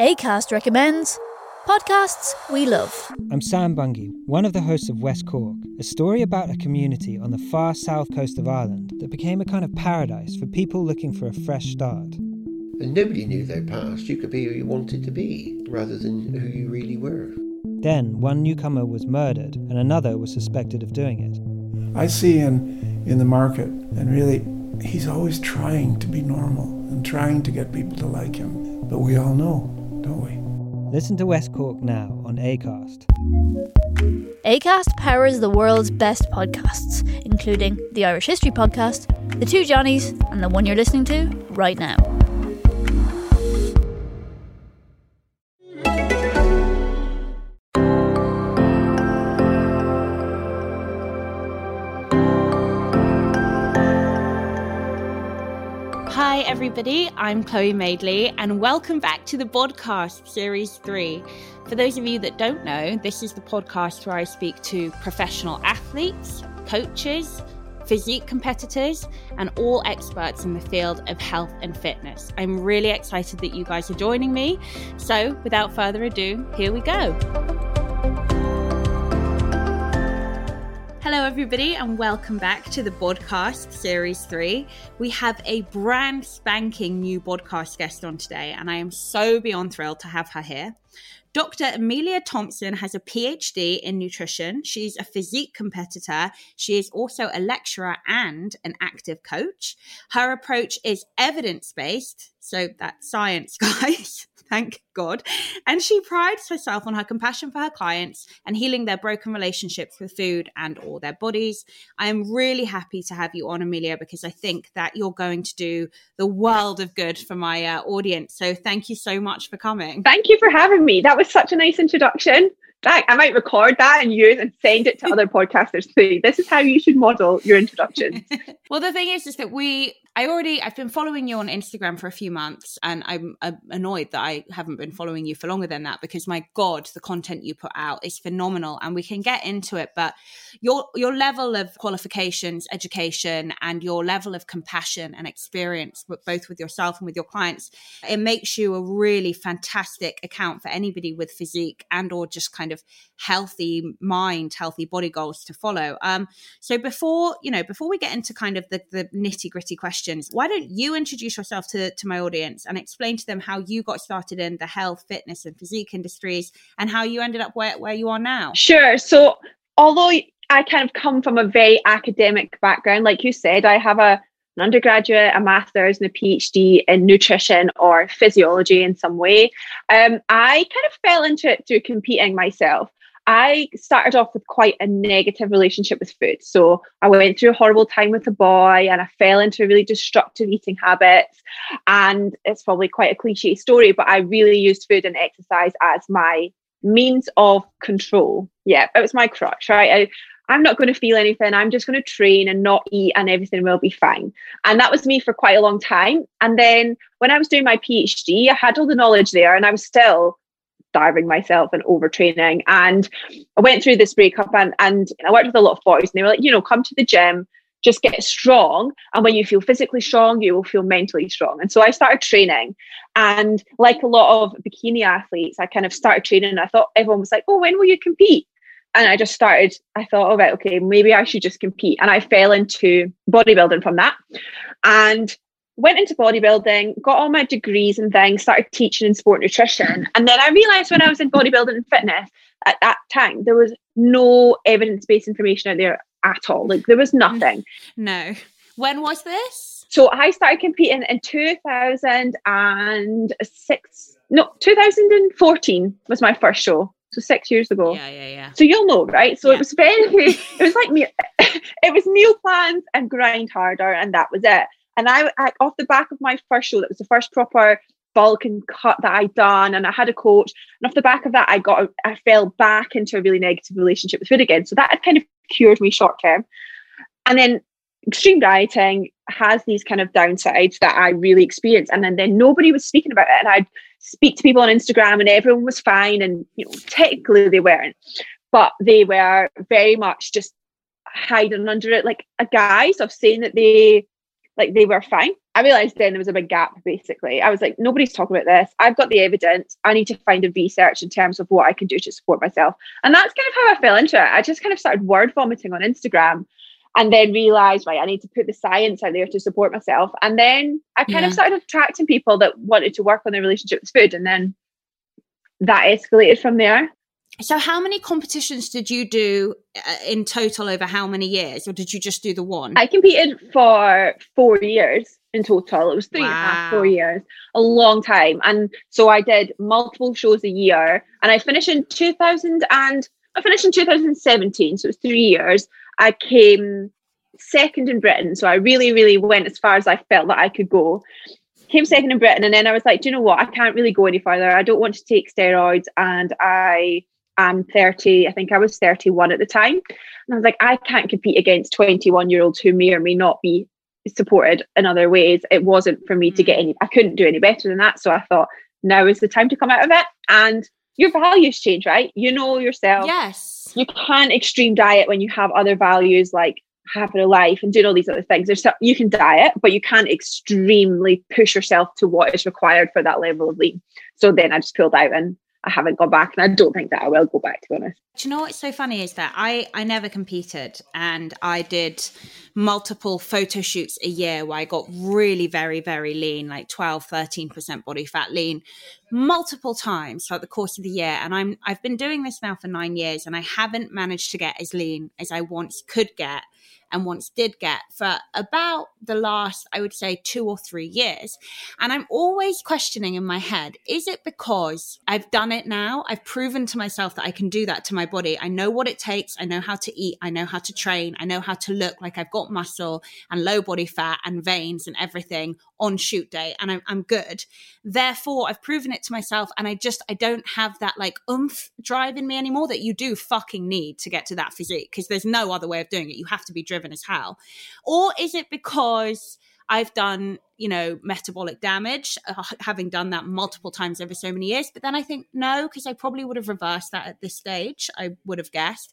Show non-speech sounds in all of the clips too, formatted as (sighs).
ACAST recommends podcasts we love. I'm Sam Bungey, one of the hosts of West Cork, a story about a community on the far south coast of Ireland that became a kind of paradise for people looking for a fresh start. And nobody knew their past. You could be who you wanted to be rather than who you really were. Then one newcomer was murdered and another was suspected of doing it. I see in, in the market, and really, he's always trying to be normal and trying to get people to like him. But we all know don't we? Listen to West Cork now on ACAST. ACAST powers the world's best podcasts, including the Irish History Podcast, The Two Johnnies, and the one you're listening to right now. Everybody. I'm Chloe Madeley, and welcome back to the podcast series three. For those of you that don't know, this is the podcast where I speak to professional athletes, coaches, physique competitors, and all experts in the field of health and fitness. I'm really excited that you guys are joining me. So, without further ado, here we go. Hello, everybody, and welcome back to the podcast series three. We have a brand spanking new podcast guest on today, and I am so beyond thrilled to have her here. Dr. Emilia Thompson has a PhD in nutrition. She's a physique competitor. She is also a lecturer and an active coach. Her approach is evidence based, so that's science, (laughs) guys thank God. And she prides herself on her compassion for her clients and healing their broken relationships with food and all their bodies. I am really happy to have you on, Emilia, because I think that you're going to do the world of good for my uh, audience. So thank you so much for coming. Thank you for having me. That was such a nice introduction. I might record that and use and send it to other (laughs) podcasters too. This is how you should model your introductions. (laughs) well, the thing is, is that we I already I've been following you on Instagram for a few months and I'm, I'm, annoyed that I haven't been following you for longer than that because my god the content you put out is phenomenal and we can get into it but your your level of qualifications education and your level of compassion and experience both with yourself and with your clients it makes you a really fantastic account for anybody with physique and or just kind of healthy mind healthy body goals to follow. Um so before you know before we get into kind of the, the nitty gritty questions questions. Why don't you introduce yourself to, to my audience and explain to them how you got started in the health, fitness, and physique industries and how you ended up where, where you are now? Sure. So, although I kind of come from a very academic background, like you said, I have a an undergraduate, a master's, and a PhD in nutrition or physiology in some way. Um, I kind of fell into it through competing myself. I started off with quite a negative relationship with food. So I went through a horrible time with a boy and I fell into really destructive eating habits. And it's probably quite a cliche story, but I really used food and exercise as my means of control. Yeah, it was my crutch, right? I, I'm not going to feel anything. I'm just going to train and not eat, and everything will be fine. And that was me for quite a long time. And then when I was doing my PhD, I had all the knowledge there, and I was still starving myself and overtraining. And I went through this breakup and, and I worked with a lot of boys and they were like, you know, come to the gym, just get strong. And when you feel physically strong, you will feel mentally strong. And so I started training. And like a lot of bikini athletes, I kind of started training. I thought everyone was like, oh, when will you compete? And I just started, I thought, all right, okay, maybe I should just compete. And I fell into bodybuilding from that. And went into bodybuilding, got all my degrees and things, started teaching in sport nutrition. And then I realized when I was in bodybuilding and fitness at that time, there was no evidence based information out there at all. Like there was mm. nothing. No. When was this? So I started competing in 2006. No, 2014 was my first show. So six years ago. Yeah, yeah, yeah. So you'll know, right? So yeah. it was very, (laughs) it was like me, (laughs) it was meal plans and grind harder, and that was it. And I, I, off the back of my first show, that was the first proper bulk and cut that I'd done, and I had a coach. And off the back of that, I got, I fell back into a really negative relationship with food again. So that had kind of cured me short term. And then extreme dieting has these kind of downsides that I really experienced. And then, then nobody was speaking about it. And I'd speak to people on Instagram and everyone was fine. And, you know, technically they weren't, but they were very much just hiding under it like a guise of saying that they like they were fine I realized then there was a big gap basically. I was like, nobody's talking about this. I've got the evidence. I need to find a research in terms of what I can do to support myself. And that's kind of how I fell into it. I just kind of started word vomiting on Instagram and then realized, right, I need to put the science out there to support myself. And then I kind yeah. of started attracting people that wanted to work on their relationship with food. And then that escalated from there. So, how many competitions did you do uh, in total over how many years, or did you just do the one? I competed for four years in total. It was three wow. and a half, four years, a long time. And so I did multiple shows a year, and I finished in 2000 and I finished in 2017, so it was three years. I came second in Britain, so I really, really went as far as I felt that I could go. Came second in Britain, and then I was like, do you know what? I can't really go any further. I don't want to take steroids, and I am 30. I think I was 31 at the time, and I was like, I can't compete against 21 year olds who may or may not be supported in other ways. It wasn't for me to get mm. any, I couldn't do any better than that. So I thought, now is the time to come out of it. And your values change, right? You know yourself. Yes. You can't extreme diet when you have other values like having a life and doing all these other things. There's so, you can diet, but you can't extremely push yourself to what is required for that level of lean. So then I just pulled out and I haven't gone back, and I don't think that I will go back. To be honest. Do you know what's so funny is that I I never competed, and I did multiple photo shoots a year where I got really very very lean, like 12, 13 percent body fat lean, multiple times throughout the course of the year. And I'm I've been doing this now for nine years, and I haven't managed to get as lean as I once could get and once did get for about the last, I would say, two or three years. And I'm always questioning in my head is it because I've done it now? I've proven to myself that I can do that to my body. I know what it takes. I know how to eat. I know how to train. I know how to look like I've got muscle and low body fat and veins and everything on shoot day and I'm, I'm good. Therefore, I've proven it to myself and I just, I don't have that like oomph drive in me anymore that you do fucking need to get to that physique because there's no other way of doing it. You have to be driven as hell. Or is it because I've done, you know, metabolic damage, uh, having done that multiple times over so many years. But then I think no, because I probably would have reversed that at this stage. I would have guessed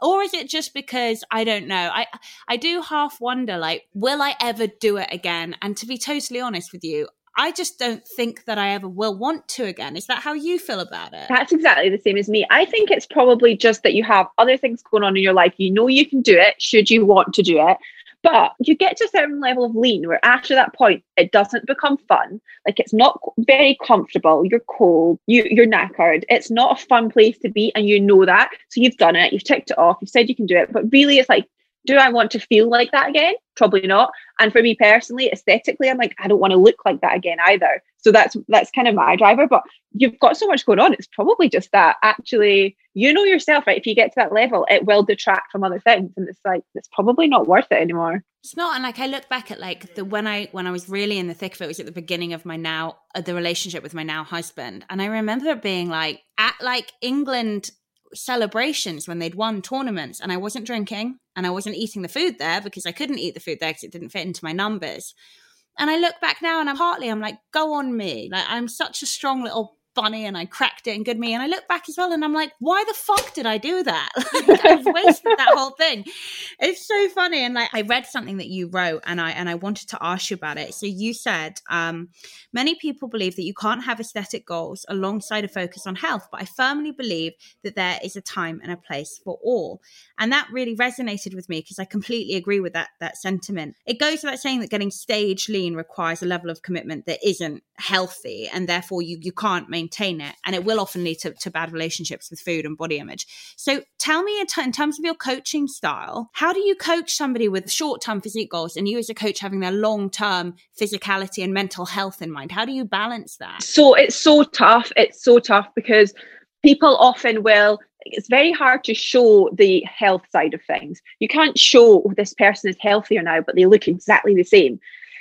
or is it just because I don't know? I I do half wonder like will I ever do it again? And to be totally honest with you, I just don't think that I ever will want to again. Is that how you feel about it? That's exactly the same as me. I think it's probably just that you have other things going on in your life. You know you can do it should you want to do it. But you get to a certain level of lean where after that point, it doesn't become fun. Like it's not very comfortable. You're cold. You, you're knackered. It's not a fun place to be. And you know that. So you've done it. You've ticked it off. You've said you can do it. But really, it's like, do I want to feel like that again? Probably not. And for me personally, aesthetically, I'm like, I don't want to look like that again either. So that's that's kind of my driver. But you've got so much going on. It's probably just that actually, you know yourself, right? If you get to that level, it will detract from other things. And it's like it's probably not worth it anymore. It's not. And like I look back at like the when I when I was really in the thick of it was at the beginning of my now uh, the relationship with my now husband. And I remember it being like at like England celebrations when they'd won tournaments and I wasn't drinking and I wasn't eating the food there because I couldn't eat the food there because it didn't fit into my numbers. And I look back now and I'm partly, I'm like, go on me. Like, I'm such a strong little funny and I cracked it and good me. And I look back as well and I'm like, why the fuck did I do that? (laughs) like, I've wasted that whole thing. It's so funny. And like I read something that you wrote and I and I wanted to ask you about it. So you said, um, many people believe that you can't have aesthetic goals alongside a focus on health, but I firmly believe that there is a time and a place for all. And that really resonated with me because I completely agree with that that sentiment. It goes without saying that getting stage lean requires a level of commitment that isn't healthy and therefore you you can't maintain maintain it and it will often lead to, to bad relationships with food and body image so tell me in, t- in terms of your coaching style how do you coach somebody with short-term physique goals and you as a coach having their long-term physicality and mental health in mind how do you balance that so it's so tough it's so tough because people often will it's very hard to show the health side of things. You can't show oh, this person is healthier now, but they look exactly the same.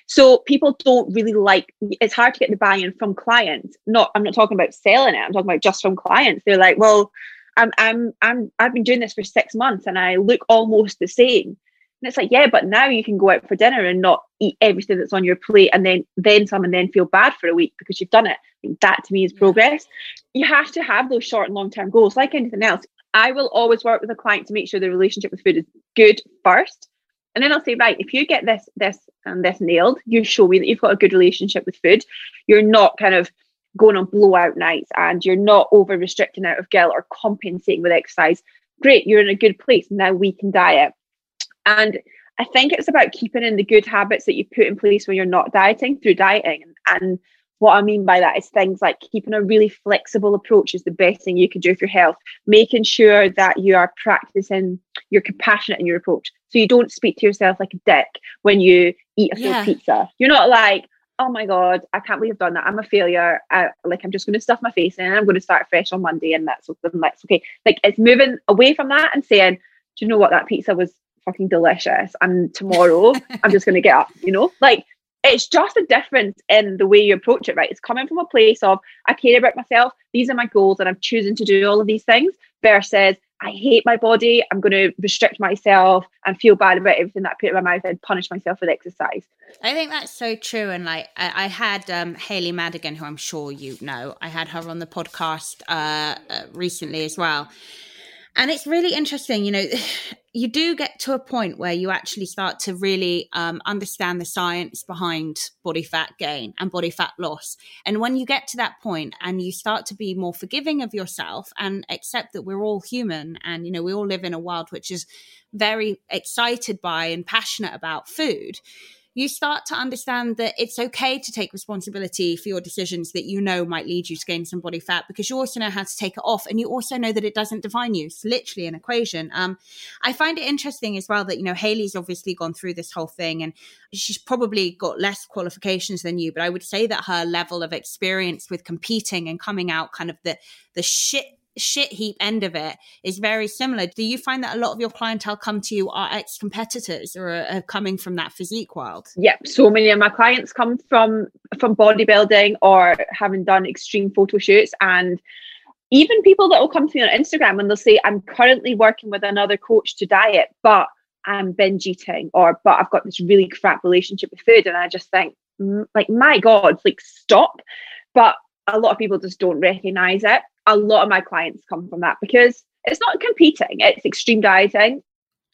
So people don't really like it's hard to get the buy-in from clients. Not I'm not talking about selling it, I'm talking about just from clients. They're like, well, I'm I'm I'm I've been doing this for six months and I look almost the same. And it's like, yeah, but now you can go out for dinner and not eat everything that's on your plate and then then some and then feel bad for a week because you've done it. That to me is progress. You have to have those short and long term goals. Like anything else, I will always work with a client to make sure the relationship with food is good first And then I'll say, right, if you get this, this, and this nailed, you show me that you've got a good relationship with food. You're not kind of going on blowout nights and you're not over restricting out of guilt or compensating with exercise. Great, you're in a good place. Now we can diet. And I think it's about keeping in the good habits that you put in place when you're not dieting through dieting. And what I mean by that is things like keeping a really flexible approach is the best thing you can do for your health. Making sure that you are practicing, you're compassionate in your approach. So you don't speak to yourself like a dick when you eat a full Yeah. pizza. You're not like, oh my God, I can't believe I've done that. I'm a failure. I, like, I'm just going to stuff my face in and I'm going to start fresh on Monday and that's, and that's okay. Like, it's moving away from that and saying, do you know what? That pizza was fucking delicious. And tomorrow (laughs) I'm just going to get up, you know? Like, it's just a difference in the way you approach it, right? It's coming from a place of I care about myself, these are my goals, and I'm choosing to do all of these things versus I hate my body, I'm going to restrict myself and feel bad about everything that I put in my mouth and punish myself with exercise. I think that's so true. And like, I, I had um, Haley Madigan, who I'm sure you know, I had her on the podcast uh, uh, recently as well. And it's really interesting, you know, (sighs) you do get to a point where you actually start to really um, understand the science behind body fat gain and body fat loss. And when you get to that point and you start to be more forgiving of yourself and accept that we're all human and, you know, we all live in a world which is very excited by and passionate about food, you start to understand that it's okay to take responsibility for your decisions that you know might lead you to gain some body fat because you also know how to take it off and you also know that it doesn't define you. It's literally an equation. Um, I find it interesting as well that, you know, Haley's obviously gone through this whole thing and she's probably got less qualifications than you, but I would say that her level of experience with competing and coming out kind of the, the shit shit heap end of it is very similar. Do you find that a lot of your clientele come to you are ex competitors or are, are coming from that physique world? Yep, so many of my clients come from from bodybuilding or having done extreme photo shoots and even people that will come to me on Instagram and they'll say, I'm currently working with another coach to diet, but I'm binge eating, or but I've got this really crap relationship with food. And I just think, like, my God, like, stop. But a lot of people just don't recognize it. A lot of my clients come from that because it's not competing, it's extreme dieting.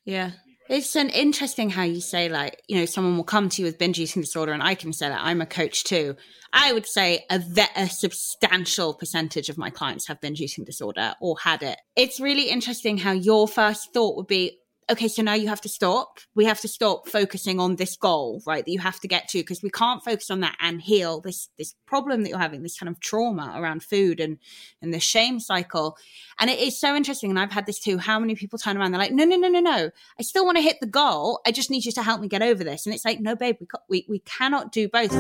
Yeah. It's an interesting how you say like, you know, someone will come to you with binge eating disorder and I can say that I'm a coach too. I would say a, ve- a substantial percentage of my clients have binge eating disorder or had it. It's really interesting how your first thought would be, okay, so now you have to stop. We have to stop focusing on this goal, right? That you have to get to because we can't focus on that and heal this this problem that you're having, this kind of trauma around food and and the shame cycle. And it is so interesting. And I've had this too. How many people turn around? They're like, no, no, no, no, no. I still want to hit the goal. I just need you to help me get over this. And it's like, no, babe, we we, we cannot do both.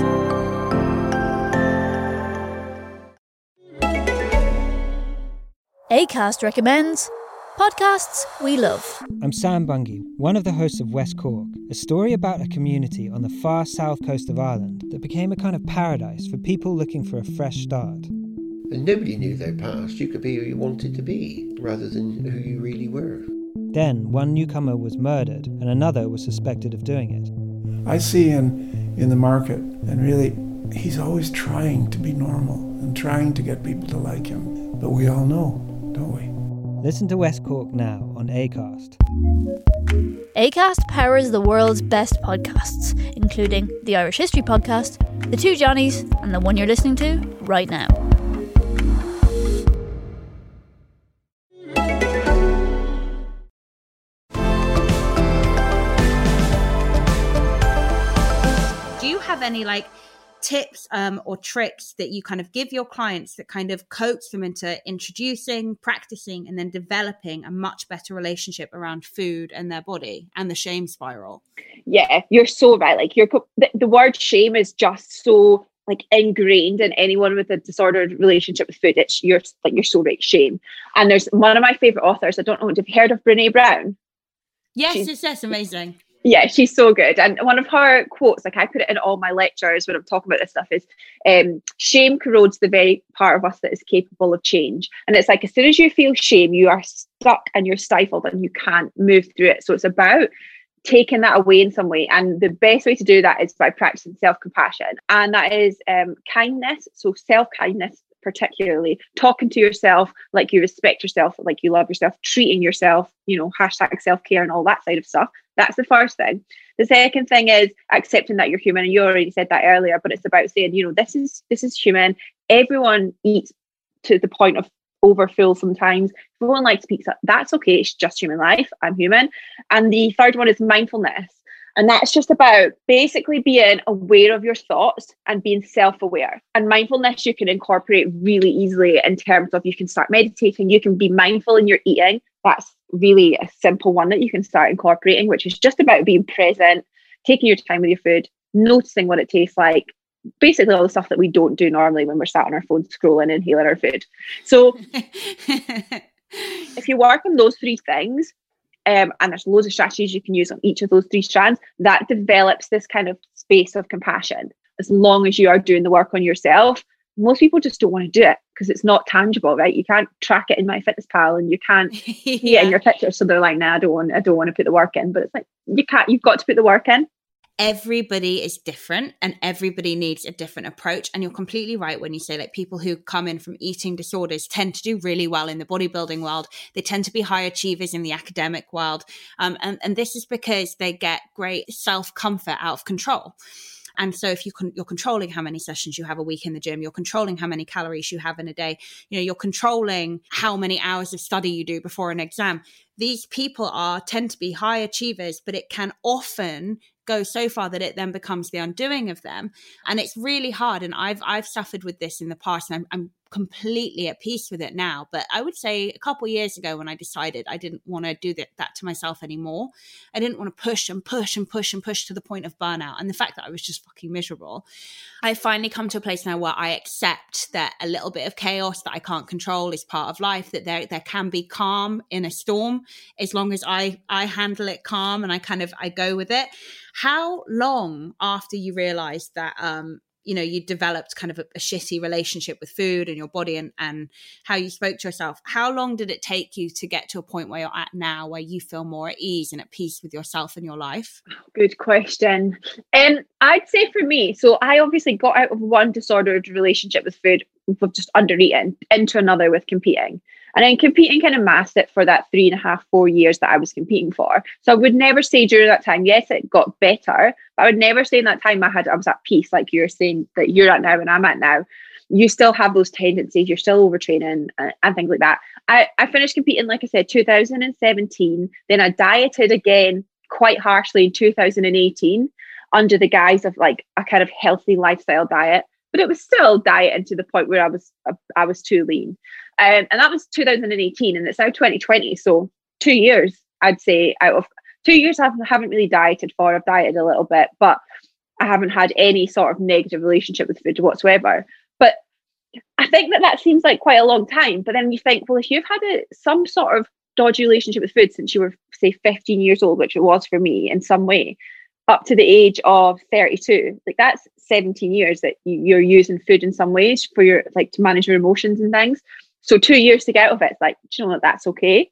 ACAST recommends podcasts we love. I'm Sam Bungey, one of the hosts of West Cork, a story about a community on the far south coast of Ireland that became a kind of paradise for people looking for a fresh start. And nobody knew their past. You could be who you wanted to be rather than who you really were. Then one newcomer was murdered and another was suspected of doing it. I see in in the market, and really, he's always trying to be normal and trying to get people to like him. But we all know, don't we? Listen to West Cork now on Acast. ACAST powers the world's best podcasts, including the Irish History Podcast, The Two Johnnies, and the one you're listening to right now. Do you have any like tips um, or tricks that you kind of give your clients that kind of coach them into introducing, practicing, and then developing a much better relationship around food and their body and the shame spiral? Yeah, you're so right. Like you're the, the word shame is just so like ingrained in anyone with a disordered relationship with food. It's you're like you're so right, shame. And there's one of my favorite authors. I don't know. Have you've heard of Brene Brown? Yes, She's- yes, yes, amazing. Yeah, she's so good. And one of her quotes, like I put it in all my lectures when I'm talking about this stuff, is um, shame corrodes the very part of us that is capable of change. And it's like as soon as you feel shame, you are stuck and you're stifled and you can't move through it. So it's about taking that away in some way. And the best way to do that is by practicing self compassion. And that is um, kindness. So self kindness particularly talking to yourself like you respect yourself, like you love yourself, treating yourself, you know, hashtag self care and all that side of stuff. That's the first thing. The second thing is accepting that you're human, and you already said that earlier, but it's about saying, you know, this is this is human. Everyone eats to the point of overfull sometimes. If everyone likes pizza, that's okay. It's just human life. I'm human. And the third one is mindfulness. And that's just about basically being aware of your thoughts and being self aware. And mindfulness you can incorporate really easily in terms of you can start meditating, you can be mindful in your eating. That's really a simple one that you can start incorporating, which is just about being present, taking your time with your food, noticing what it tastes like. Basically, all the stuff that we don't do normally when we're sat on our phone scrolling and healing our food. So, (laughs) if you work on those three things, um, and there's loads of strategies you can use on each of those three strands that develops this kind of space of compassion as long as you are doing the work on yourself most people just don't want to do it because it's not tangible right you can't track it in MyFitnessPal and you can't (laughs) see yeah. it in your picture. so they're like nah i don't want i don't want to put the work in but it's like you can't you've got to put the work in everybody is different and everybody needs a different approach. And you're completely right when you say like people who come in from eating disorders tend to do really well in the bodybuilding world. They tend to be high achievers in the academic world. Um, and, and this is because they get great self comfort out of control. And so if you can, you're controlling how many sessions you have a week in the gym, you're controlling how many calories you have in a day, you know, you're controlling how many hours of study you do before an exam. These people are tend to be high achievers, but it can often go so far that it then becomes the undoing of them and it's really hard and i've i've suffered with this in the past and i'm, I'm completely at peace with it now. But I would say a couple years ago when I decided I didn't want to do that, that to myself anymore, I didn't want to push and push and push and push to the point of burnout. And the fact that I was just fucking miserable, I finally come to a place now where I accept that a little bit of chaos that I can't control is part of life, that there, there can be calm in a storm as long as I, I handle it calm and I kind of, I go with it. How long after you realized that, um, you know you developed kind of a, a, shitty relationship with food and your body and and how you spoke to yourself how long did it take you to get to a point where you're at now where you feel more at ease and at peace with yourself and your life? Good question. Um i'd say for me so i obviously got out of one disordered relationship with food with just under eating into another with competing and then competing kind of masked it for that three and a half, four years that I was competing for. So I would never say during that time, yes, it got better, but I would never say in that time I had I was at peace, like you're saying that you're at now and I'm at now. You still have those tendencies, you're still overtraining and, and things like that. I, I finished competing, like I said, 2017. Then I dieted again quite harshly in 2018 under the guise of like a kind of healthy lifestyle diet but it was still dieting to the point where I was I was too lean. Um, and that was 2018, and it's now 2020. So two years, I'd say, out of two years, I haven't really dieted for. I've dieted a little bit, but I haven't had any sort of negative relationship with food whatsoever. But I think that that seems like quite a long time. But then you think, well, if you've had a, some sort of dodgy relationship with food since you were, say, 15 years old, which it was for me in some way, up to the age of 32, like that's 17 years that you're using food in some ways for your, like, to manage your emotions and things. So two years to get out of it, it's like, do you know what, that's okay.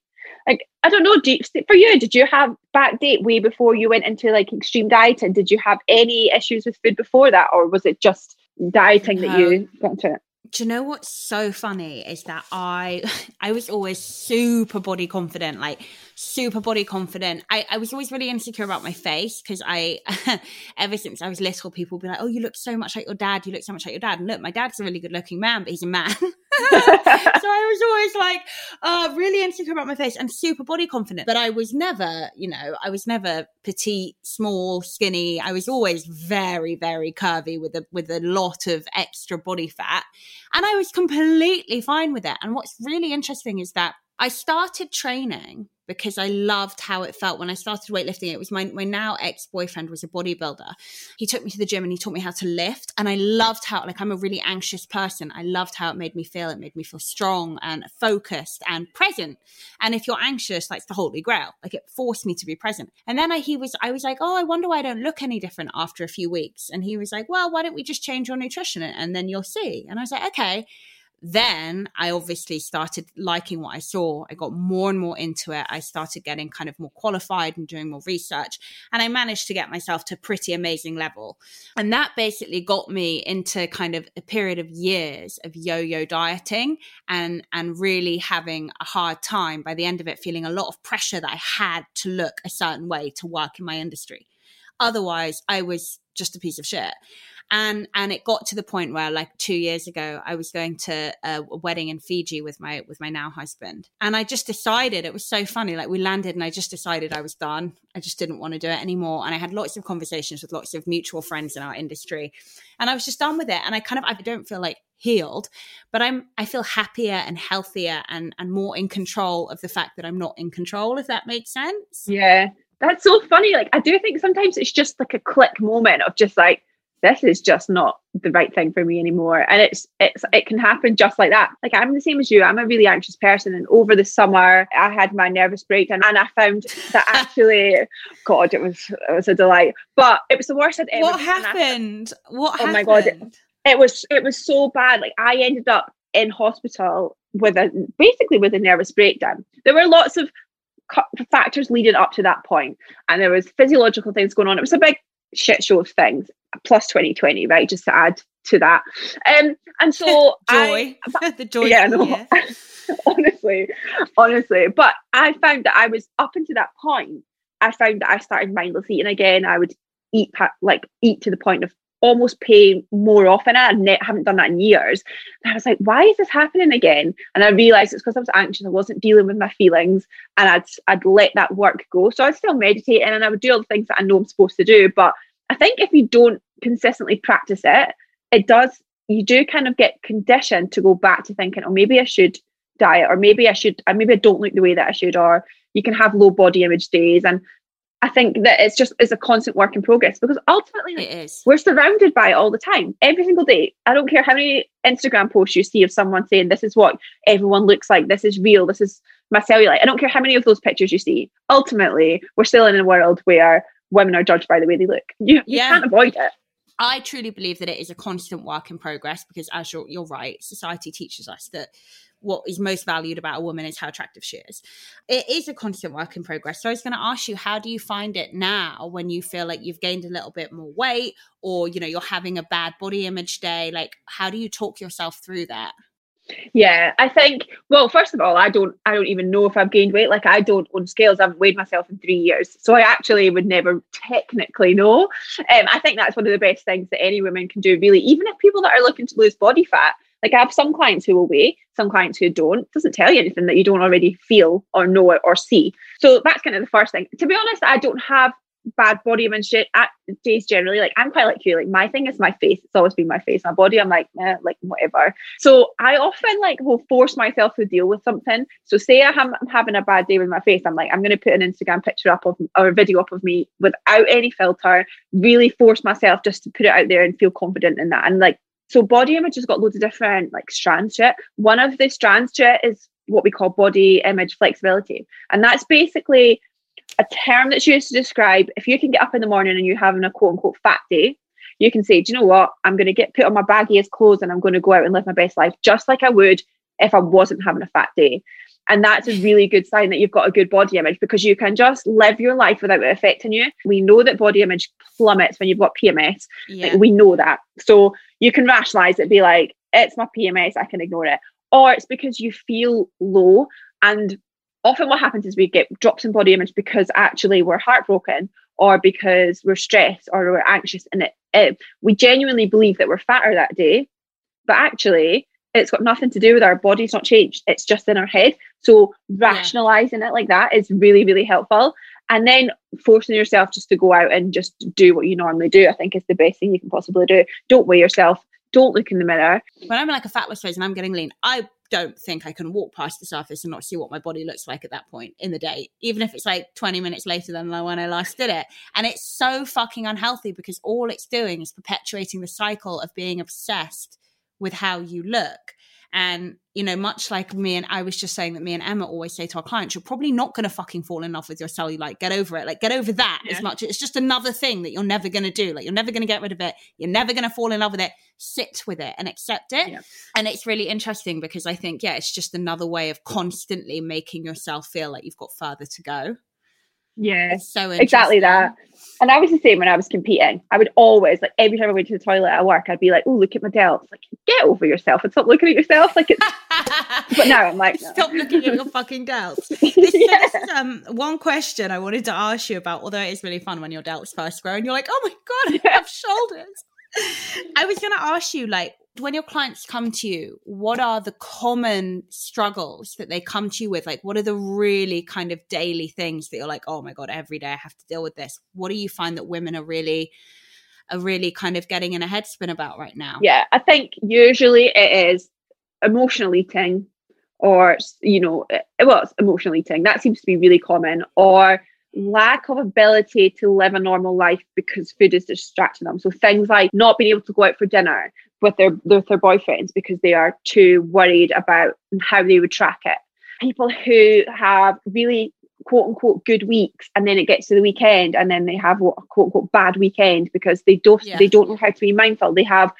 Like, I don't know, do you, for you, did you have back date way before you went into like extreme dieting? Did you have any issues with food before that? Or was it just dieting that you um, got into it? do you know what's so funny is that I (laughs) I was always super body confident, like super body confident. I, I was always really insecure about my face because I (laughs) ever since I was little, people would be like, Oh, you look so much like your dad, you look so much like your dad. And look, my dad's a really good looking man, but he's a man. (laughs) so I was always like uh, really insecure about my face and super body confident. But I was never, you know, I was never petite, small, skinny. I was always very, very curvy with a with a lot of extra body fat. And I was completely fine with it. And what's really interesting is that I started training because I loved how it felt when I started weightlifting. It was my, my now ex boyfriend was a bodybuilder. He took me to the gym and he taught me how to lift. And I loved how, like, I'm a really anxious person. I loved how it made me feel. It made me feel strong and focused and present. And if you're anxious, that's the holy grail. Like, it forced me to be present. And then I, he was, I was like, oh, I wonder why I don't look any different after a few weeks. And he was like, well, why don't we just change your nutrition and then you'll see? And I was like, okay then I obviously started liking what I saw. I got more and more into it. I started getting kind of more qualified and doing more research. And I managed to get myself to a pretty amazing level. And that basically got me into kind of a period of years of yo-yo dieting and and really having a hard time by the end of it feeling a lot of pressure that I had to look a certain way to work in my industry. Otherwise, I was just a piece of shit and and it got to the point where like two years ago i was going to a wedding in fiji with my with my now husband. And i just decided it was so funny like we landed and i just decided i was done. I just didn't want to do it anymore. And i had lots of conversations with lots of mutual friends in our industry. And i was just done with it. And i kind of i don't feel like healed but i'm i feel happier and healthier and and more in control of the fact that i'm not in control if that makes sense. Yeah. That's so funny. Like i do think sometimes it's just like a click moment of just like this is just not the right thing for me anymore. And it's it's it can happen just like that. Like i'm the same as you. I'm a really anxious person. And over the summer i had my nervous breakdown and i found that (laughs) actually god it was it was a delight. But it was the worst i'd ever what happened? What oh happened? my god it, it was it was so bad. Like i ended up in hospital with a basically with a nervous breakdown. There were lots of factors leading up to that point. And there was physiological things going on. It was a big shit show of things plus 2020 right just to add to that. Um and so (laughs) joy. (laughs) I, (laughs) the joy. Yeah, no, honestly honestly. But i found that i was up until that point i found that i started mindless eating again. I would eat like eat to the point of almost pay more often i haven't done that in years. And i was like why is this happening again? And i realized it's because i was anxious. I wasn't dealing with my feelings and i'd i'd let that work go. So i'd still meditate and i would do all the things that i know i'm supposed to do. But I think if you don't consistently practice it, it does, you do kind of get conditioned to go back to thinking, oh, maybe I should diet, or maybe I should, or maybe I don't look the way that I should, or you can have low body image days. And I think that it's just it's a constant work in progress because ultimately it is. we're surrounded by it all the time, every single day. I don't care how many Instagram posts you see of someone saying this is what everyone looks like, this is real, this is my cellulite. I don't care how many of those pictures you see. Ultimately, we're still in a world where women are judged by the way they look. You, you yeah. can't avoid it. I truly believe that it is a constant work in progress because, as you're, you're right, society teaches us that what is most valued about a woman is how attractive she is. It is a constant work in progress. So I was going to ask you, how do you find it now when you feel like you've gained a little bit more weight or, you know, you're having a bad body image day? Like, how do you talk yourself through that? Yeah, I think. Well, first of all, I don't. I don't even know if I've gained weight. Like, I don't own scales. I've weighed myself in three years, so I actually would never technically know. Um, I think that's one of the best things that any woman can do. Really, even if people that are looking to lose body fat. Like I have some clients who will weigh, some clients who don't. It doesn't tell you anything that you don't already feel or know or see. So that's kind of the first thing. To be honest, I don't have bad body image at days generally. Like I'm quite like you. Like my thing is my face. It's always been my face. My body, I'm like, eh, like whatever. So I often like will force myself to deal with something. So say I'm having a bad day with my face. I'm like, I'm going to put an Instagram picture up of or a video up of me without any filter. Really force myself just to put it out there and feel confident in that. And like, so body image has got loads of different like strands to it. One of the strands to it is what we call body image flexibility, and that's basically a term that's used to describe if you can get up in the morning and you're having a quote unquote fat day, you can say, Do you know what? I'm going to get put on my baggiest clothes and I'm going to go out and live my best life, just like I would if I wasn't having a fat day. And that's a really good sign that you've got a good body image because you can just live your life without it affecting you. We know that body image plummets when you've got PMS. Yeah. Like, we know that. So you can rationalize it, be like, it's my PMS, I can ignore it. Or it's because you feel low and often what happens is we get drops in body image because actually we're heartbroken or because we're stressed or we're anxious and it, it, we genuinely believe that we're fatter that day but actually it's got nothing to do with our body's not changed it's just in our head. So rationalizing yeah. it like that is really really helpful. And then forcing yourself just to go out and just do what you normally do i think is the best thing you can possibly do. Don't weigh yourself. Don't look in the mirror. When i'm like a fat loss phase and i'm getting lean i don't think I can walk past the surface and not see what my body looks like at that point in the day, even if it's like 20 minutes later than when I last did it. And it's so fucking unhealthy because all it's doing is perpetuating the cycle of being obsessed with how you look. And, you know, much like me and I was just saying that me and Emma always say to our clients, you're probably not going to fucking fall in love with your cellulite. Like get over it. Like, get over that Yeah. as much. It's just another thing that you're never going to do. Like, you're never going to get rid of it. You're never going to fall in love with it. Sit with it and accept it. Yeah. And it's really interesting because I think, yeah, it's just another way of constantly making yourself feel like you've got further to go. Yeah. It's so Exactly that. And I was the same when I was competing. I would always, like, every time I went to the toilet at work, I'd be like, oh, look at my delts. Like, get over yourself and stop looking at yourself. Like, it's, (laughs) but now I'm like, no. Stop looking at your fucking delts. (laughs) This, so Yeah. this is um, one question I wanted to ask you about, although it is really fun when your delts first grow and you're like, oh my God, I (laughs) have shoulders. I was going to ask you, like, when your clients come to you, what are the common struggles that they come to you with? Like, what are the really kind of daily things that you're like, oh my God, every day I have to deal with this? What do you find that women are really, are really kind of getting in a headspin about right now? Yeah, I think usually it is emotional eating or, you know, eh, well, it's emotional eating. That seems to be really common. Or lack of ability to live a normal life because food is distracting them. So things like not being able to go out for dinner with their with their boyfriends because they are too worried about how they would track it. People who have really quote unquote good weeks and then it gets to the weekend and then they have what quote unquote bad weekend because they don't Yeah. they don't know how to be mindful. They have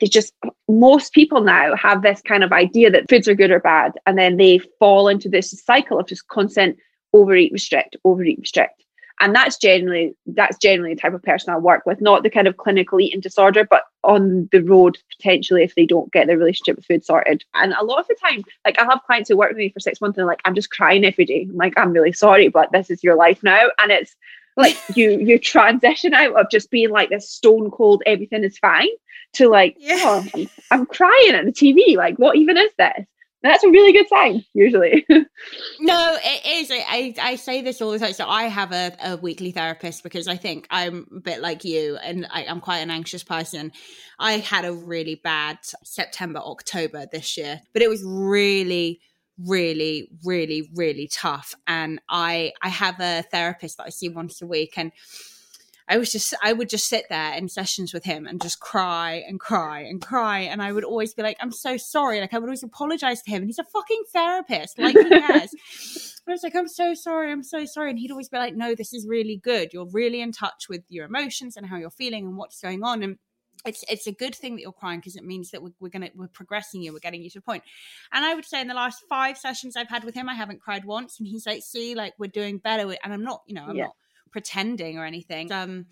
they just most people now have this kind of idea that foods are good or bad and then they fall into this cycle of just constant overeat restrict overeat restrict and that's generally that's generally the type of person I work with. Not the kind of clinical eating disorder but on the road potentially if they don't get their relationship with food sorted. And a lot of the time like I have clients who work with me for six months and they're like I'm just crying every day. I'm like I'm really sorry but this is your life now. And it's like (laughs) you you transition out of just being like this stone cold everything is fine to like Yeah. oh, I'm, I'm crying at the TV like what even is this that's a really good sign usually (laughs) No, it is. I, I, say this all the time. So I have a, a weekly therapist because I think I'm a bit like you and I, I'm quite an anxious person. I had a really bad September, October this year, but it was really, really, really, really tough. And I I have a therapist that I see once a week and I was just I would just sit there in sessions with him and just cry and cry and cry. And I would always be like I'm so sorry. Like I would always apologize to him. And he's a fucking therapist. Like he (laughs) has I was like I'm so sorry. I'm so sorry. And he'd always be like no this is really good. You're really in touch with your emotions and how you're feeling and what's going on. And it's it's a good thing that you're crying because it means that we're, we're gonna we're progressing you. We're getting you to a point. And i would say in the last five sessions i've had with him i haven't cried once. And he's like see like we're doing better. And i'm not you know i'm Yeah. not pretending or anything um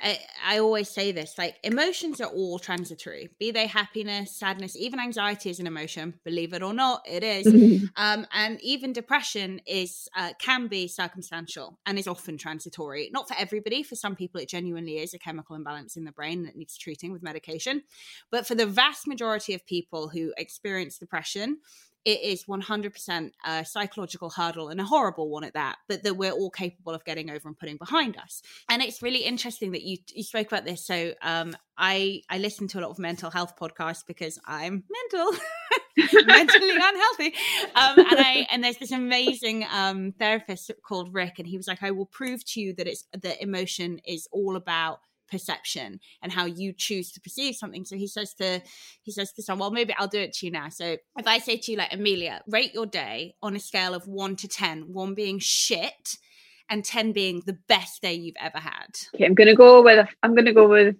I, I always say this like emotions are all transitory be they happiness sadness even anxiety is an emotion believe it or not it is. (laughs) Um, and even depression is uh, can be circumstantial and is often transitory. Not for everybody for some people it genuinely is a chemical imbalance in the brain that needs treating with medication. But for the vast majority of people who experience depression it is 100% a psychological hurdle and a horrible one at that but that we're all capable of getting over and putting behind us. And it's really interesting that you you spoke about this. So um i i listen to a lot of mental health podcasts because i'm mental (laughs) mentally (laughs) unhealthy. Um and i and there's this amazing um therapist called rick and he was like i will prove to you that it's that emotion is all about perception and how you choose to perceive something. So he says to he says to someone well maybe i'll do it to you now. So if i say to you like emilia rate your day on a scale of 1 to ten, one being shit and 10 being the best day you've ever had. Okay i'm gonna go with a, i'm gonna go with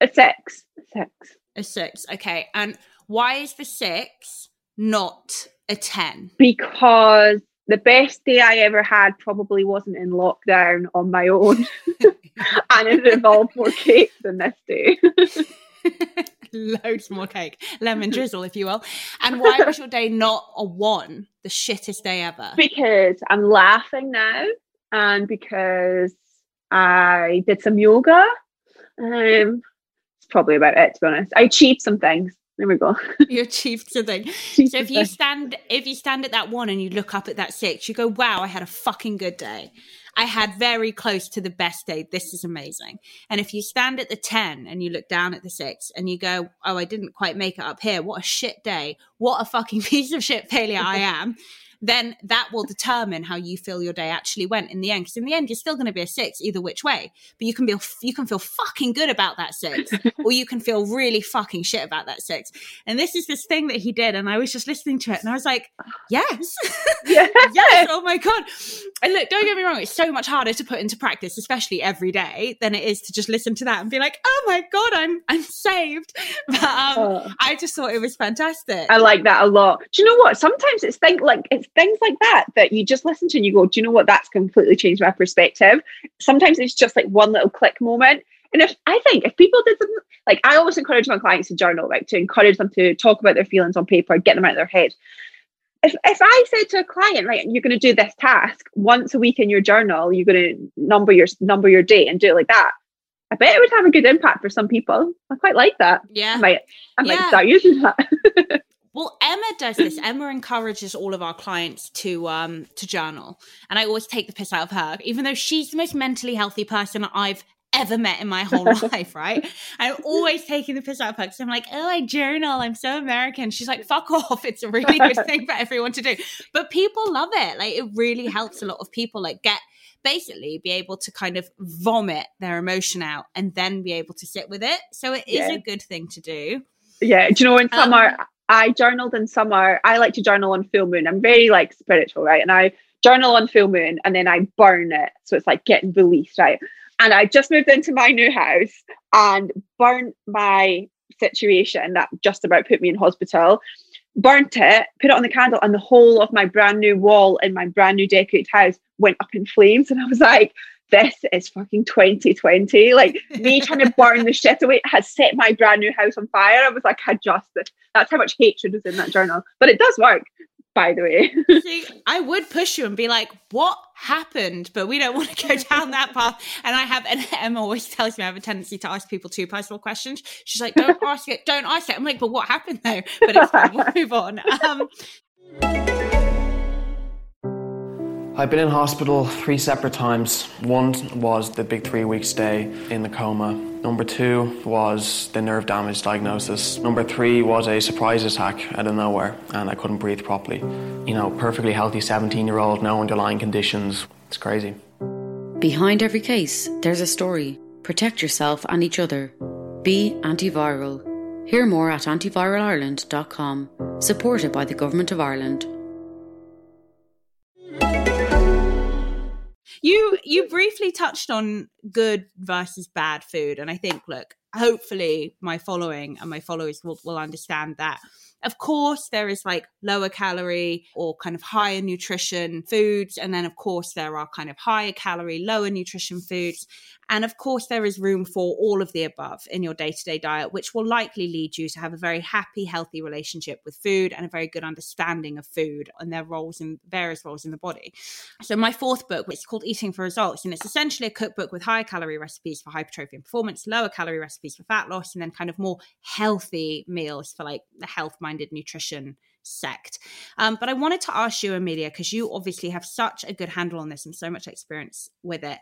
a six six. A 6 okay. And why is the 6 not a 10 because the best day I ever had probably wasn't in lockdown on my own, (laughs) (laughs) and it involved more cake than this day. (laughs) loads more cake lemon drizzle if you will and why was your day not a 1 the shittest day ever because I'm laughing now, and because I did some yoga. Um, it's probably about it, to be honest. I achieved some things. There we go. (laughs) you achieved something Achieved So if you stand if you stand at that one and you look up at that six, you go, Wow, I had a fucking good day. I had very close to the best day. This is amazing. And if you stand at the 10 and you look down at the six and you go, Oh, I didn't quite make it up here. What a shit day. What a fucking (laughs) piece of shit failure I am. (laughs) then that will determine how you feel your day actually went in the end. Because in the end, you're still going to be a six either which way. But you can be you can feel fucking good about that six, (laughs) or you can feel really fucking shit about that six. And this is this thing that he did, and I was just listening to it, and I was like, yes, (laughs) Yeah. yes, oh my god. And look, don't get me wrong, it's so much harder to put into practice, especially every day, than it is to just listen to that and be like, oh my god, I'm I'm saved. (laughs) But um, Oh. I just thought it was fantastic. I like that a lot. Do you know what? Sometimes it's think like it's things like that that you just listen to and you go, Do you know what? That's completely changed my perspective. Sometimes it's just like one little click moment. And if I think if people did something like I always encourage my clients to journal, right? To encourage them to talk about their feelings on paper, get them out of their head. If if I said to a client, right, you're going to do this task once a week in your journal, you're going to number your number your day and do it like that. I bet it would have a good impact for some people. I quite like that. Yeah. I might, I might Yeah. start using that. (laughs) Well, Emma does this. Emma encourages all of our clients to um to journal, and I always take the piss out of her, even though she's the most mentally healthy person I've ever met in my whole (laughs) life. Right? I'm always taking the piss out of her because I'm like, oh, I journal. I'm so American. She's like, fuck off. It's a really good (laughs) thing for everyone to do. But people love it. Like, it really helps a lot of people. Like, get basically be able to kind of vomit their emotion out and then be able to sit with it. So it is Yeah. a good thing to do. Yeah, do you know in Um, summer I journaled in summer. I like to journal on full moon. I'm very like spiritual, right? And I journal on full moon and then I burn it. So it's like getting released, right? And I just moved into my new house and burnt my situation that just about put me in hospital. Burnt it, put it on the candle, and the whole of my brand new wall in my brand new decorated house went up in flames. And I was like, this is fucking 2020. Like me (laughs) trying to burn the shit away has set my brand new house on fire. I was like, I just that's how much hatred was in that journal. But it does work, by the way. (laughs) See, I would push you and be like, "What happened?" But we don't want to go down that path. And I have, and Emma always tells me I have a tendency to ask people too personal questions. She's like, "Don't ask it, don't ask it." I'm like, "But what happened though?" But it's fine. We'll move on. Um, I've been in hospital three separate times. One was the big three week stay in the coma. Number two was the nerve damage diagnosis. Number three was a surprise attack out of nowhere and I couldn't breathe properly. You know, perfectly healthy 17 year old, no underlying conditions. It's crazy. Behind every case, there's a story. Protect yourself and each other. Be antiviral. Hear more at antiviralireland.com. Supported by the Government of Ireland. You you briefly touched on good versus bad food, and I think, look, hopefully, my following and my followers will will understand that. Of course, there is like lower calorie or kind of higher nutrition foods. And then, of course, there are kind of higher calorie, lower nutrition foods. And of course, there is room for all of the above in your day to day diet, which will likely lead you to have a very happy, healthy relationship with food and a very good understanding of food and their roles in various roles in the body. So, my fourth book, which is called Eating for Results, and it's essentially a cookbook with higher calorie recipes for hypertrophy and performance, lower calorie recipes for fat loss, and then kind of more healthy meals for like the health minded nutrition sect. Um, but I wanted to ask you, Emilia, because you obviously have such a good handle on this and so much experience with it.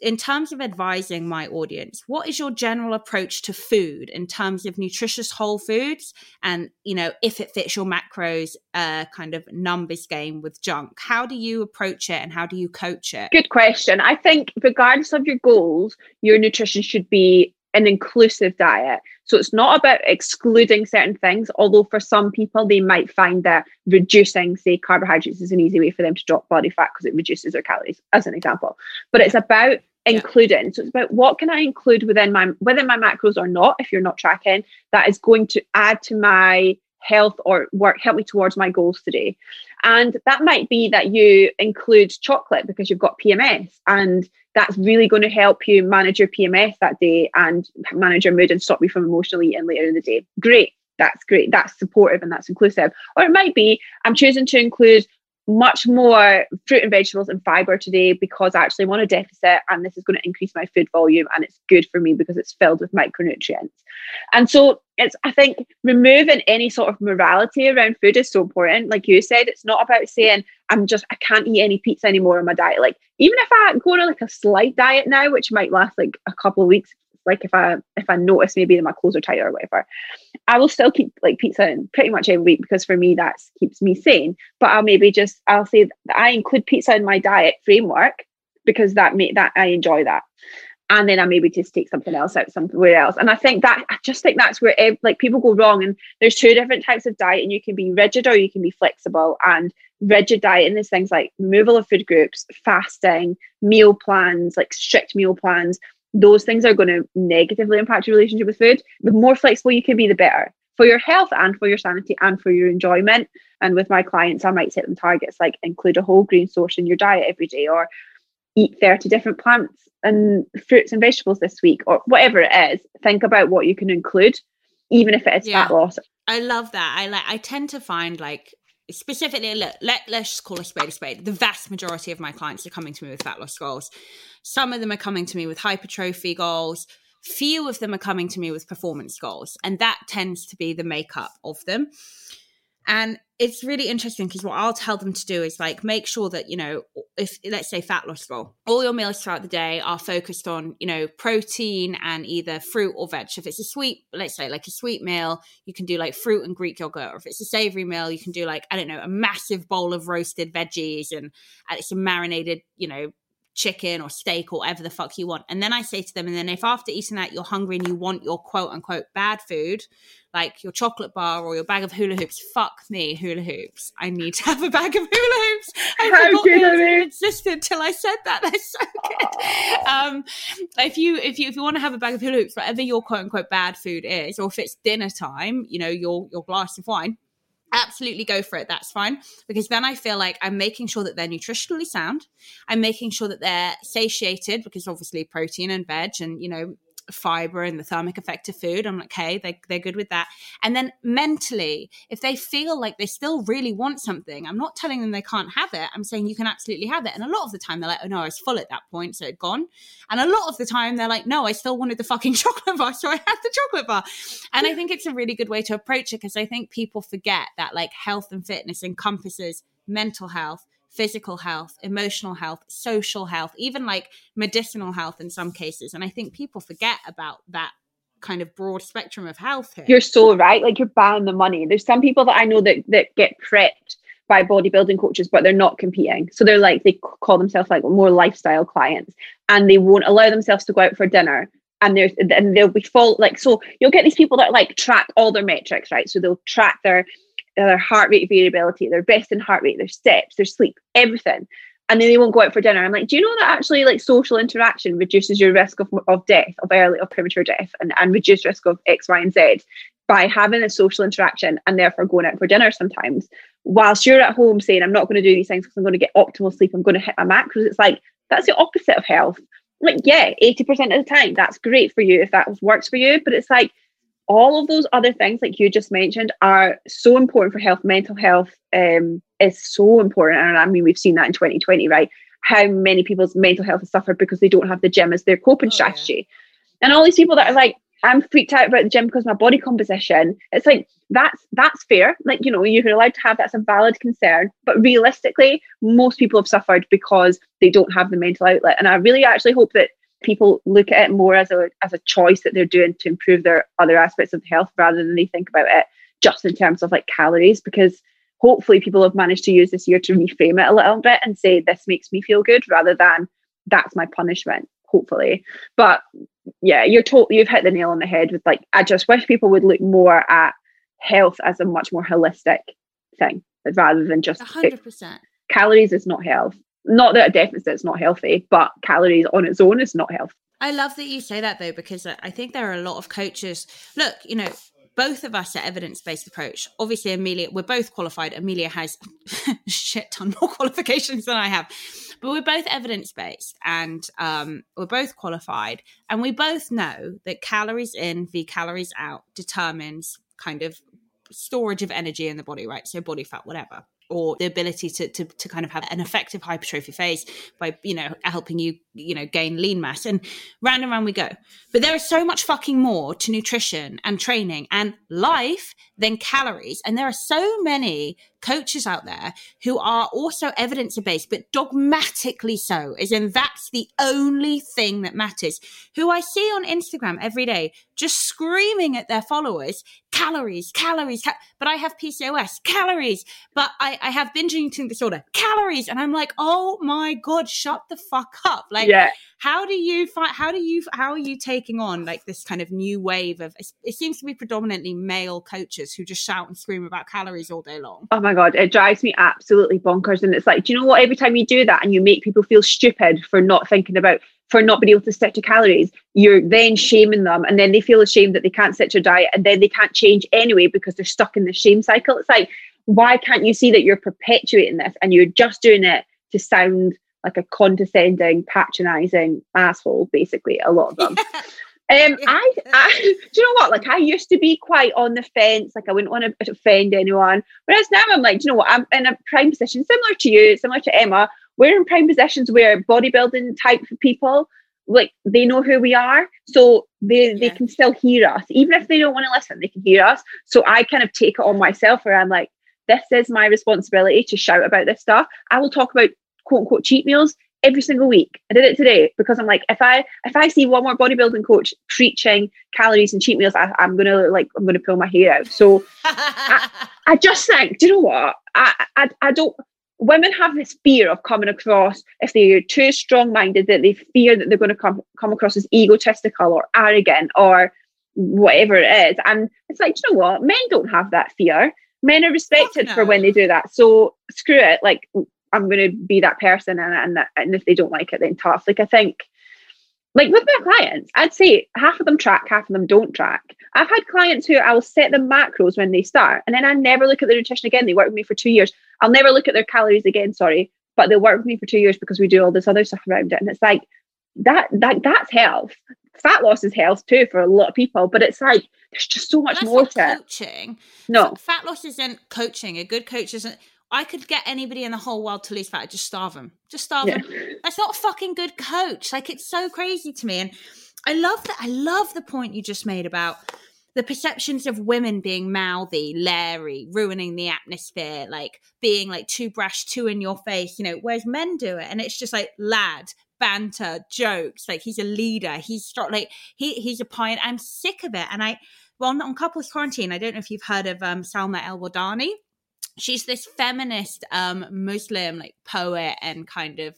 In terms of advising my audience, what is your general approach to food in terms of nutritious whole foods and, you know, if it fits your macros, uh, kind of numbers game with junk? How do you approach it and how do you coach it? Good question. I think, regardless of your goals, your nutrition should be an inclusive diet. So it's not about excluding certain things, although for some people, they might find that reducing, say, carbohydrates is an easy way for them to drop body fat because it reduces their calories, as an example. But it's about Yeah. including. So it's about what can I include within my within my macros or not, if you're not tracking, that is going to add to my health or work help me towards my goals today. And that might be that you include chocolate because you've got PMS and that's really going to help you manage your PMS that day and manage your mood and stop you from emotionally eating later in the day. Great. That's great. That's supportive and that's inclusive. Or it might be I'm choosing to include much more fruit and vegetables and fiber today because I actually want a deficit and this is going to increase my food volume and it's good for me because it's filled with micronutrients. And so it's I think removing any sort of morality around food is so important. Like you said, it's not about saying I'm just I can't eat any pizza anymore on my diet. Like even if I go on like a slight diet now, which might last like a couple of weeks, Like if I if I notice maybe that my clothes are tighter or whatever, I will still keep like pizza in pretty much every week because for me that keeps me sane. But I'll maybe just I'll say that I include pizza in my diet framework because that make that I enjoy that. And then I maybe just take something else out somewhere else. And I think that I just think that's where like people go wrong. And there's two different types of diet, and you can be rigid or you can be flexible. And rigid diet and there's things like removal of food groups, fasting, meal plans, like strict meal plans. Those things are going to negatively impact your relationship with food. The more flexible you can be, the better for your health and for your sanity and for your enjoyment. And with my clients, I might set them targets like include a whole grain source in your diet every day or eat 30 different plants and fruits and vegetables this week or whatever it is. Think about what you can include, even if it is yeah. fat loss. I love that. I like I tend to find like specifically look, let, let's just call a spade a spade. The vast majority of my clients are coming to me with fat loss goals. Some of them are coming to me with hypertrophy goals. Few of them are coming to me with performance goals and that tends to be the makeup of them and it's really interesting because what I'll tell them to do is like make sure that, you know, if let's say fat loss goal, all your meals throughout the day are focused on, you know, protein and either fruit or veg. If it's a sweet, let's say like a sweet meal, you can do like fruit and Greek yogurt. Or if it's a savory meal, you can do like, I don't know, a massive bowl of roasted veggies and, and some marinated, you know, chicken or steak or whatever the fuck you want. And then I say to them, and then if after eating that you're hungry and you want your quote unquote bad food, like your chocolate bar or your bag of hula hoops, fuck me, hula hoops. I need to have a bag of hula hoops. I How forgot they existed till I said that. (laughs) They're so good. Um, if you if you if you want to have a bag of hula hoops, whatever your quote unquote bad food is, or if it's dinner time, you know, your your glass of wine absolutely go for it that's fine. Because then i feel like i'm making sure that they're nutritionally sound. I'm making sure that they're satiated because obviously protein and veg and you know fiber and the thermic effect of food. I'm like, okay, they, they're good with that. And then mentally, if they feel like they still really want something, I'm not telling them they can't have it. I'm saying you can absolutely have it. And a lot of the time they're like, oh no, I was full at that point, so it's gone. And a lot of the time they're like, no, I still wanted the fucking (laughs) chocolate bar, so I had the chocolate bar. And I think it's a really good way to approach it because I think people forget that like health and fitness encompasses mental health physical health, emotional health, social health, even like medicinal health in some cases. And I think people forget about that kind of broad spectrum of health here. You're so right. Like you're buying the money. There's some people that I know that that get prepped by bodybuilding coaches, but they're not competing. So they're like they call themselves like more lifestyle clients, and they won't allow themselves to go out for dinner. And there's and they'll be full like so you'll get these people that like track all their metrics, right? So they'll track their their heart rate variability, their best in heart rate, their steps, their sleep, everything. And then they won't go out for dinner. I'm like, do you know that actually like social interaction reduces your risk of, of death, of early or premature death and, and reduce risk of X, Y, and Z by having a social interaction and therefore going out for dinner sometimes. Whilst you're at home saying, I'm not going to do these things because I'm going to get optimal sleep, I'm going to hit my macros. It's like that's the opposite of health. Like, yeah, 80% of the time, that's great for you if that works for you. But it's like all of those other things like you just mentioned are so important for health. Mental health um, is so important. And i mean we've seen that in 2020 right? How many people's mental health has suffered because they don't have the gym as their coping oh, strategy. Yeah. and all these people that are like i'm freaked out about the gym because my body composition it's like that's that's fair. Like you know you're allowed to have that's a valid concern. But realistically most people have suffered because they don't have the mental outlet. And i really actually hope that people look at it more as a as a choice that they're doing to improve their other aspects of health rather than they think about it just in terms of like calories because hopefully people have managed to use this year to reframe it a little bit and say this makes me feel good rather than that's my punishment hopefully. But yeah you're told you've hit the nail on the head with like i just wish people would look more at health as a much more holistic thing rather than just 100% it, calories is not health not that a deficit is not healthy, but calories on its own is not healthy. I love that you say that though, because I think there are a lot of coaches. Look, you know, both of us are evidence based approach. Obviously, Emilia, we're both qualified. Emilia has (laughs) shit ton more (laughs) qualifications than I have, but we're both evidence based and um, we're both qualified. And we both know that calories in v calories out determines kind of storage of energy in the body, right? So body fat, whatever or the ability to, to, to kind of have an effective hypertrophy phase by you know helping you you know gain lean mass. And round and round we go. But there is so much fucking more to nutrition and training and life than calories. And there are so many coaches out there who are also evidence based, but dogmatically so, as in that's the only thing that matters, who I see on Instagram every day just screaming at their followers calories, calories, ca- but I have PCOS, calories, but I, I have binge eating disorder, calories. And I'm like, oh my God, shut the fuck up. Like, Yeah. How do you find, how do you, how are you taking on like this kind of new wave of, it seems to be predominantly male coaches who just shout and scream about calories all day long. Oh my god, it drives me absolutely bonkers. And it's like, do you know what? Every time you do that and you make people feel stupid for not thinking about, for not being able to stick to calories, you're then shaming them, and then they feel ashamed that they can't stick to a diet, and then they can't change anyway because they're stuck in the shame cycle. It's like, why can't you see that you're perpetuating this and you're just doing it to sound like a condescending, patronizing asshole? Basically, a lot of them. (laughs) Um, I, I, do you know what? Like, I used to be quite on the fence. Like, I wouldn't want to offend anyone. Whereas now I'm like, do you know what? I'm in a prime position, similar to you, similar to Emma. We're in prime positions where bodybuilding type of people, like, they know who we are, so they they can still hear us, even if they don't want to listen. They can hear us. So I kind of take it on myself, where I'm like, this is my responsibility to shout about this stuff. I will talk about quote unquote cheat meals every single week. I did it today because I'm like, if I if I see one more bodybuilding coach preaching calories and cheat meals, I, I'm gonna like I'm gonna pull my hair out. So I (laughs) just think, do you know what? I I, I don't. Women have this fear of coming across if they're too strong-minded that they fear that they're going to come come across as egotistical or arrogant or whatever it is. And it's like, do you know what? Men don't have that fear. Men are respected for when they do that. So screw it. Like I'm going to be that person, and and that, and if they don't like it, then tough. Like I think, like with my clients, I'd say half of them track, half of them don't track. I've had clients who I will set the macros when they start, and then I never look at their nutrition again. They work with me for two years. I'll never look at their calories again. Sorry, but they'll work with me for two years because we do all this other stuff around it, and it's like that. That that's health. Fat loss is health too for a lot of people, but it's like there's just so much more to it. coaching. No, Fat loss isn't coaching. A good coach isn't. I could get anybody in the whole world to lose fat. I'd just starve them. Just starve Yeah. them. That's not a fucking good coach. Like it's so crazy to me. And I love that. I love the point you just made about the perceptions of women being mouthy, leery, ruining the atmosphere, like being like too brash, too in your face, you know, whereas men do it. And it's just like lad, banter, jokes. Like he's a leader. He's start like he he's a pioneer. I'm sick of it. And I well on couples quarantine, I don't know if you've heard of um Salma El-Wardany. She's this feminist um Muslim like poet and kind of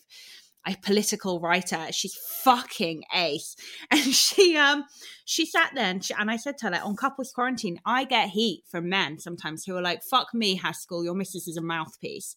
a political writer. She's fucking ace. (laughs) And she um she sat there and, she, and I said to her like on couples quarantine, I get heat from men sometimes who are like, "Fuck me, Haskell, your missus is a mouthpiece."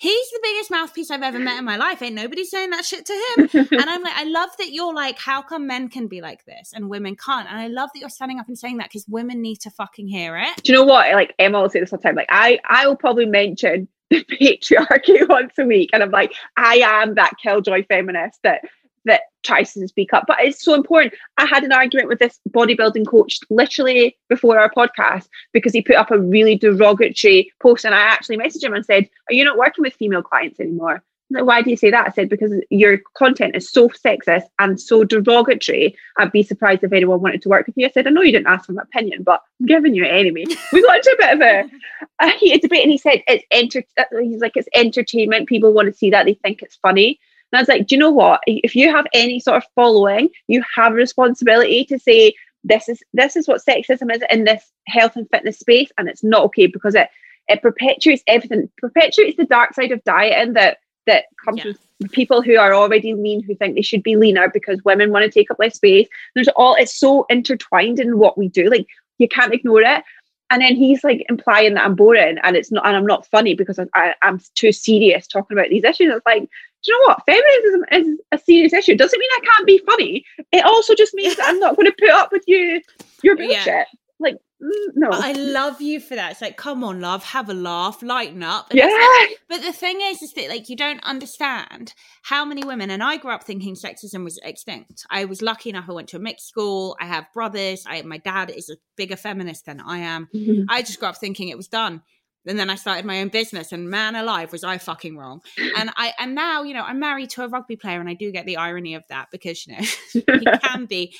He's the biggest mouthpiece I've ever met in my life. Ain't nobody saying that shit to him. (laughs) and I'm like, I love that you're like, how come men can be like this and women can't? And I love that you're standing up and saying that because women need to fucking hear it. do you know what? Like Emma will say this all the time. Like I, I will probably mention (laughs) the patriarchy (laughs) once a week, and I'm like, I am that killjoy feminist that that tries to speak up. But it's so important. I had an argument with this bodybuilding coach literally before our podcast because he put up a really derogatory post, and I actually messaged him and said, "Are you not working with female clients anymore?" Like, why do you say that? I said, because your content is so sexist and so derogatory. I'd be surprised if anyone wanted to work with you. I said, I know you didn't ask for my opinion, but I'm giving you it anyway. (laughs) We got into a bit of a, a heated debate, and he said, it's enter- uh, he's like, it's entertainment. People want to see that. They think it's funny. And I was like, do you know what? If you have any sort of following, you have a responsibility to say, this is this is what sexism is in this health and fitness space, and it's not okay because it it perpetuates everything, perpetuates the dark side of dieting that that comes Yeah. with people who are already lean who think they should be leaner because women want to take up less space. There's all it's so intertwined in what we do. Like you can't ignore it. And then he's like implying that I'm boring and it's not and I'm not funny because I, I, I'm too serious talking about these issues. It's like, do you know what? Feminism is a serious issue. It doesn't mean I can't be funny. It also just means that I'm not going to put up with you your Yeah. bullshit. Like mm, no. But I love you for that. It's like, come on, love, have a laugh, lighten up. And yeah. like- but the thing is, is that like you don't understand how many women, and I grew up thinking sexism was extinct. I was lucky enough; I went to a mixed school. I have brothers. I my dad is a bigger feminist than I am. (laughs) I just grew up thinking it was done. And then I started my own business, and man alive, was I fucking wrong. And I and now, you know, I'm married to a rugby player, and I do get the irony of that because you know (laughs) he (laughs) can be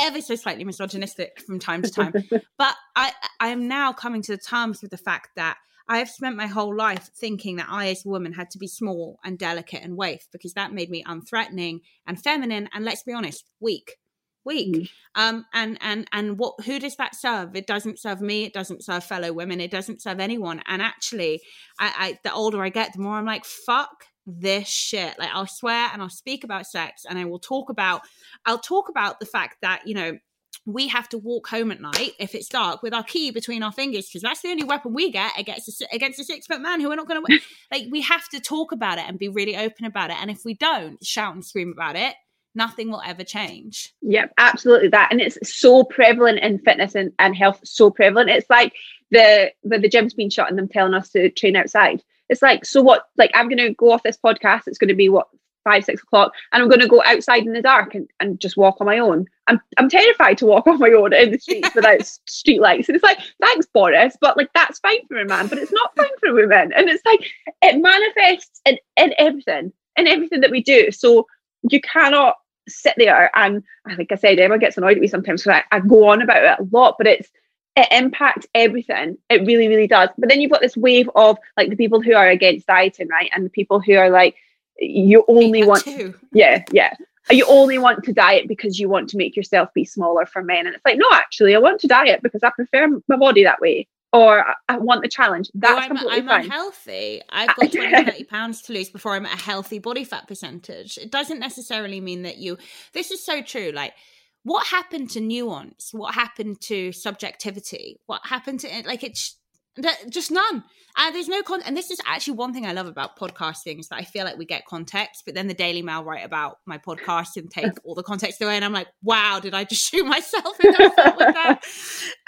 ever so slightly misogynistic from time to time. (laughs) But I I am now coming to the terms with the fact that I have spent my whole life thinking that I, as a woman, had to be small and delicate and waif because that made me unthreatening and feminine and let's be honest, weak. Weak. Mm. Um, and and and what who does that serve? It doesn't serve me, it doesn't serve fellow women, it doesn't serve anyone. And actually, I, I the older I get, the more I'm like, fuck this shit. Like I'll swear and I'll speak about sex and I will talk about I'll talk about the fact that, you know, we have to walk home at night if it's dark with our key between our fingers because that's the only weapon we get against a, against a six foot man who we're not going (laughs) to like we have to talk about it and be really open about it and if we don't shout and scream about it nothing will ever change yep absolutely that and it's so prevalent in fitness and, and health so prevalent it's like the the, the gym's been shut and them telling us to train outside it's like so what like i'm going to go off this podcast it's going to be what five, six o'clock, and I'm going to go outside in the dark and, and just walk on my own. I'm, I'm terrified to walk (laughs) on my own in the streets without (laughs) street lights. And it's like, thanks, Boris, but like that's fine for a man, but it's not fine for women. And it's like, it manifests in, in everything, in everything that we do. So you cannot sit there and, like I said, Emma gets annoyed at me sometimes because I, I go on about it a lot, but it's, it impacts everything. It really, really does. But then you've got this wave of like the people who are against dieting, right? And the people who are like, you only want to. yeah yeah you only want to diet because you want to make yourself be smaller for men and it's like no actually i want to diet because i prefer my body that way or i want the challenge. That's I'm, I'm unhealthy i've (laughs) got 20 30 pounds to lose before i'm at a healthy body fat percentage. It doesn't necessarily mean that you this is so true like what happened to nuance? What happened to subjectivity? What happened to it like it's just none. And there's no con and this is actually one thing i love about podcasting is that i feel like we get context but then the daily mail write about my podcast and take (laughs) all the context away and i'm like wow did i just shoot myself in the foot with that? (laughs)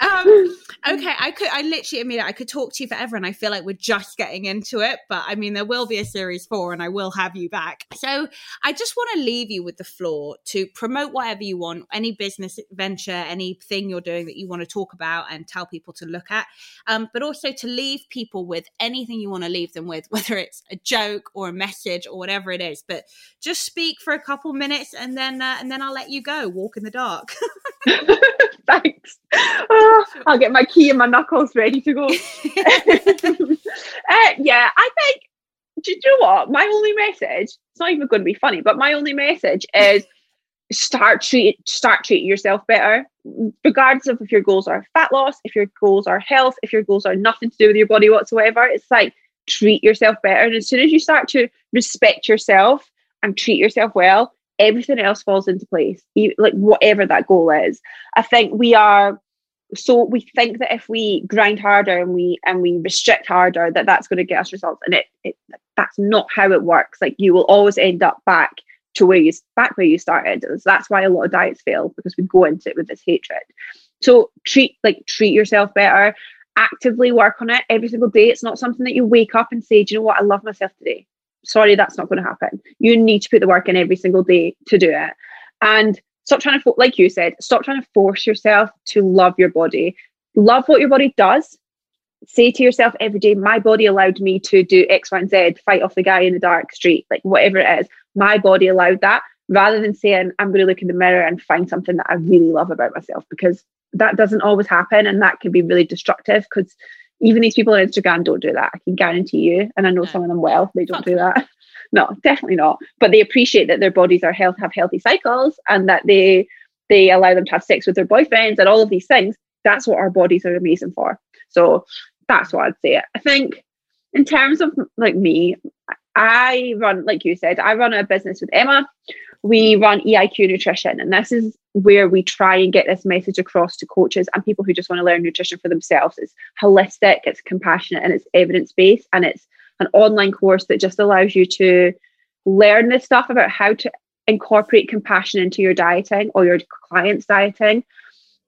Um, okay i could i literally admit i could talk to you forever and i feel like we're just getting into it but i mean there will be a series four and i will have you back. So i just want to leave you with the floor to promote whatever you want any business venture anything you're doing that you want to talk about and tell people to look at. Um, but also to leave people with with anything you want to leave them with, (laughs) whether it's a joke or a message or whatever it is. But just speak for a couple minutes, and then uh, and then I'll let you go. Walk in the dark. (laughs) (laughs) Thanks. Oh, I'll get my key and my knuckles ready to go. uh, yeah, I think. Do you know what? My only message. It's not even going to be funny, but my only message is start treat start treating yourself better. Regardless of if your goals are fat loss if your goals are health if your goals are nothing to do with your body whatsoever it's like treat yourself better. And as soon as you start to respect yourself and treat yourself well everything else falls into place. Like whatever that goal is. I think we are so we think that if we grind harder and we and we restrict harder that that's going to get us results. And it, it that's not how it works. Like you will always end up back to where you back where you started. That's why a lot of diets fail because we go into it with this hatred. So treat like treat yourself better. Actively work on it every single day. It's not something that you wake up and say, "Do you know what? I love myself today." Sorry, that's not going to happen. You need to put the work in every single day to do it, and stop trying to, like you said, stop trying to force yourself to love your body. Love what your body does. Say to yourself every day, "My body allowed me to do X, Y, and Z. Fight off the guy in the dark street, like whatever it is." My body allowed that rather than saying i'm going to look in the mirror and find something that i really love about myself because that doesn't always happen and that can be really destructive because even these people on instagram don't do that i can guarantee you and i know some of them well they don't do that. (laughs) No definitely not. But they appreciate that their bodies are health have healthy cycles and that they they allow them to have sex with their boyfriends and all of these things. That's what our bodies are amazing for. So that's what i'd say. I think in terms of like me I run, like you said, I run a business with Emma. We run EIQ Nutrition, and this is where we try and get this message across to coaches and people who just want to learn nutrition for themselves. It's holistic, it's compassionate, and it's evidence based. And it's an online course that just allows you to learn this stuff about how to incorporate compassion into your dieting or your clients' dieting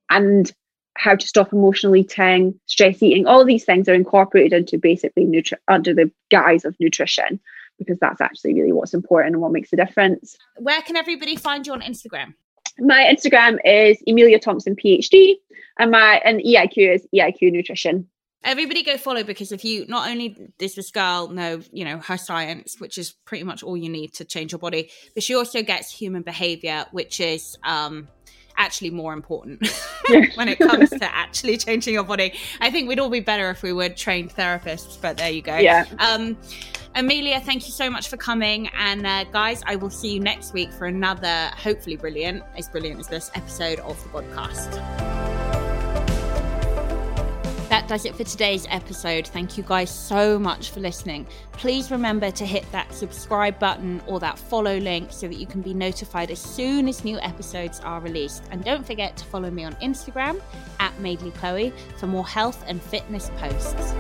and how to stop emotional eating, stress eating, all of these things are incorporated into basically nutri- under the guise of nutrition because that's actually really what's important and what makes a difference. Where can everybody find you on Instagram? My Instagram is Emilia Thompson PhD and my and EIQ is EIQ Nutrition. Everybody go follow because if you not only does this girl know, you know, her science, which is pretty much all you need to change your body, but she also gets human behavior, which is um actually more important (laughs) (laughs) when it comes to actually changing your body. I think we'd all be better if we were trained therapists, but there you go. Yeah. Um, Emilia, thank you so much for coming. And uh, guys, I will see you next week for another, hopefully brilliant, as brilliant as this episode of the podcast that does it for today's episode. Thank you guys so much for listening. Please remember to hit that subscribe button or that follow link so that you can be notified as soon as new episodes are released. And don't forget to follow me on Instagram at Madeley Chloe for more health and fitness posts.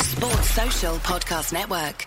Sports Social Podcast Network.